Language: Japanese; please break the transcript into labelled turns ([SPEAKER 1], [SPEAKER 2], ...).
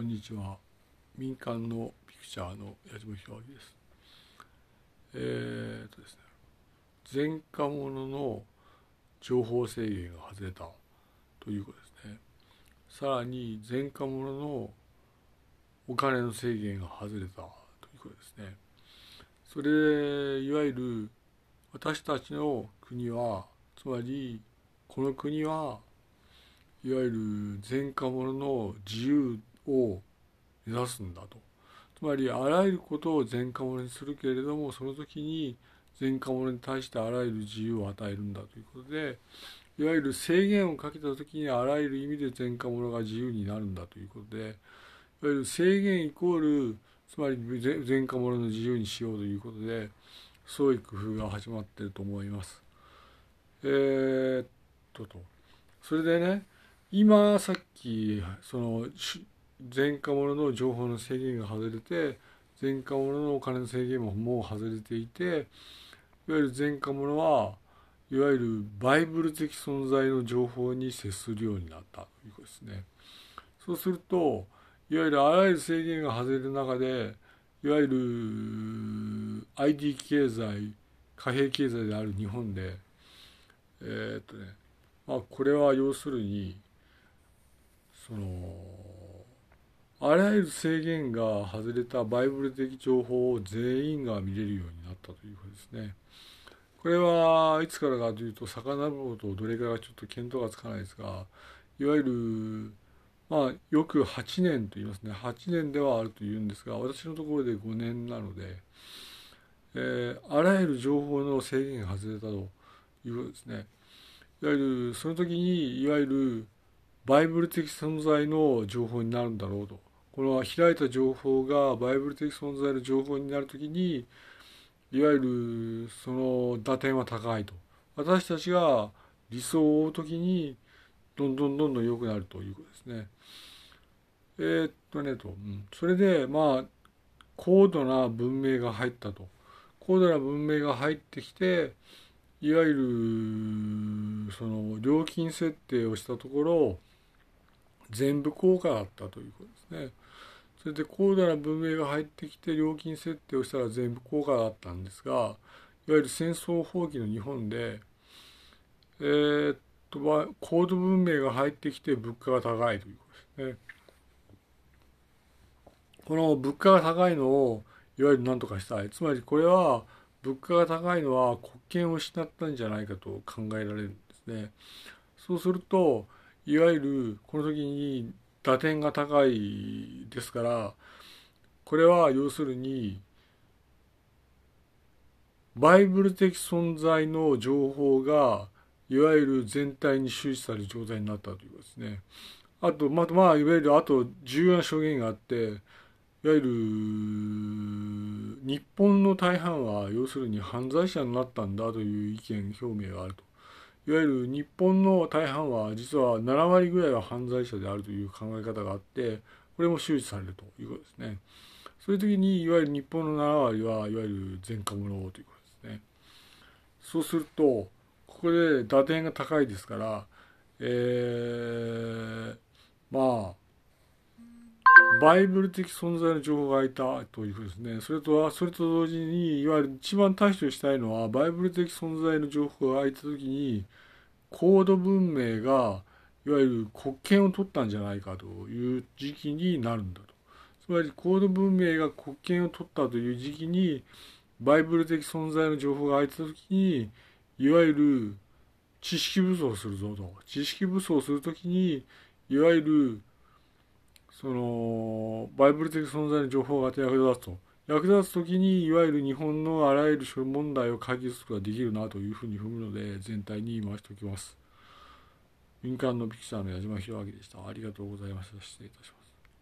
[SPEAKER 1] こんにちは。民間のピクチャーの矢島弘明です。えー、っとですね。前科者の情報制限が外れたということですね。さらに前科者のお金の制限が外れたということですね。それでいわゆる私たちの国はつまりこの国はいわゆる前科者の自由を目指すんだとつまりあらゆることを前科者にするけれどもその時に前科者に対してあらゆる自由を与えるんだということでいわゆる制限をかけた時にあらゆる意味で前科者が自由になるんだということでいわゆる制限イコールつまり前科者の自由にしようということでそういう工夫が始まっていると思います。えー、っととそれでね今さっきその前科者の情報の制限が外れて前科者のお金の制限ももう外れていていわゆる前科者はいわゆるバイブル的存在の情報に接するようになったということですね。そうするといわゆるあらゆる制限が外れる中でいわゆる ID 経済貨幣経済である日本でえー、っとねまあこれは要するにそのあらゆる制限が外れたバイブル的情報を全員が見れるようになったということですね。これはいつからかというと遡るとどれかがちょっと見当がつかないですがいわゆるまあよく8年と言いますね8年ではあるというんですが私のところで5年なので、えー、あらゆる情報の制限が外れたということですね。いわゆるその時にいわゆるバイブル的存在の情報になるんだろうとこの開いた情報がバイブル的存在の情報になるときにいわゆるその打点は高いと。私たちが理想を追うときにどんどんどんどん良くなるということですね。えー、っとねと、うん、それでまあ高度な文明が入ったと。高度な文明が入ってきていわゆるその料金設定をしたところ全部高価だったということですね。それで高度な文明が入ってきて料金設定をしたら全部高価だったんですがいわゆる戦争放棄の日本でえー、っと高度文明が入ってきて物価が高いということですね。この物価が高いのをいわゆる何とかしたいつまりこれは物価が高いのは国権を失ったんじゃないかと考えられるんですね。そうするといわゆるこの時に打点が高いですからこれは要するにバイブル的存在の情報がいわゆる全体に周知される状態になったということですね。あと、まあ、まあ、いわゆるあと重要な証言があって、いわゆる日本の大半は要するに犯罪者になったんだという意見表明があると。いわゆる日本の大半は実は7割ぐらいは犯罪者であるという考え方があってこれも周知されるということですね。そういう時にいわゆる日本の7割はいわゆる前科者ということですね。そうするとここで打点が高いですからえー、まあバイブル的存在の情報がいたということですね。それとは、それと同時に、いわゆる一番対処したいのは、バイブル的存在の情報が空いたときに、高度文明が、いわゆる国権を取ったんじゃないかという時期になるんだと。つまり、高度文明が国権を取ったという時期に、バイブル的存在の情報が空いたときに、いわゆる知識武装するぞと。知識武装するときに、いわゆるそのバイブル的存在の情報が役立つと。役立つ時にいわゆる日本のあらゆる諸問題を解決することができるなというふうに踏むので全体に回しておきます。民間のピクチャーの矢島弘明でした。ありがとうございました。失礼いたします。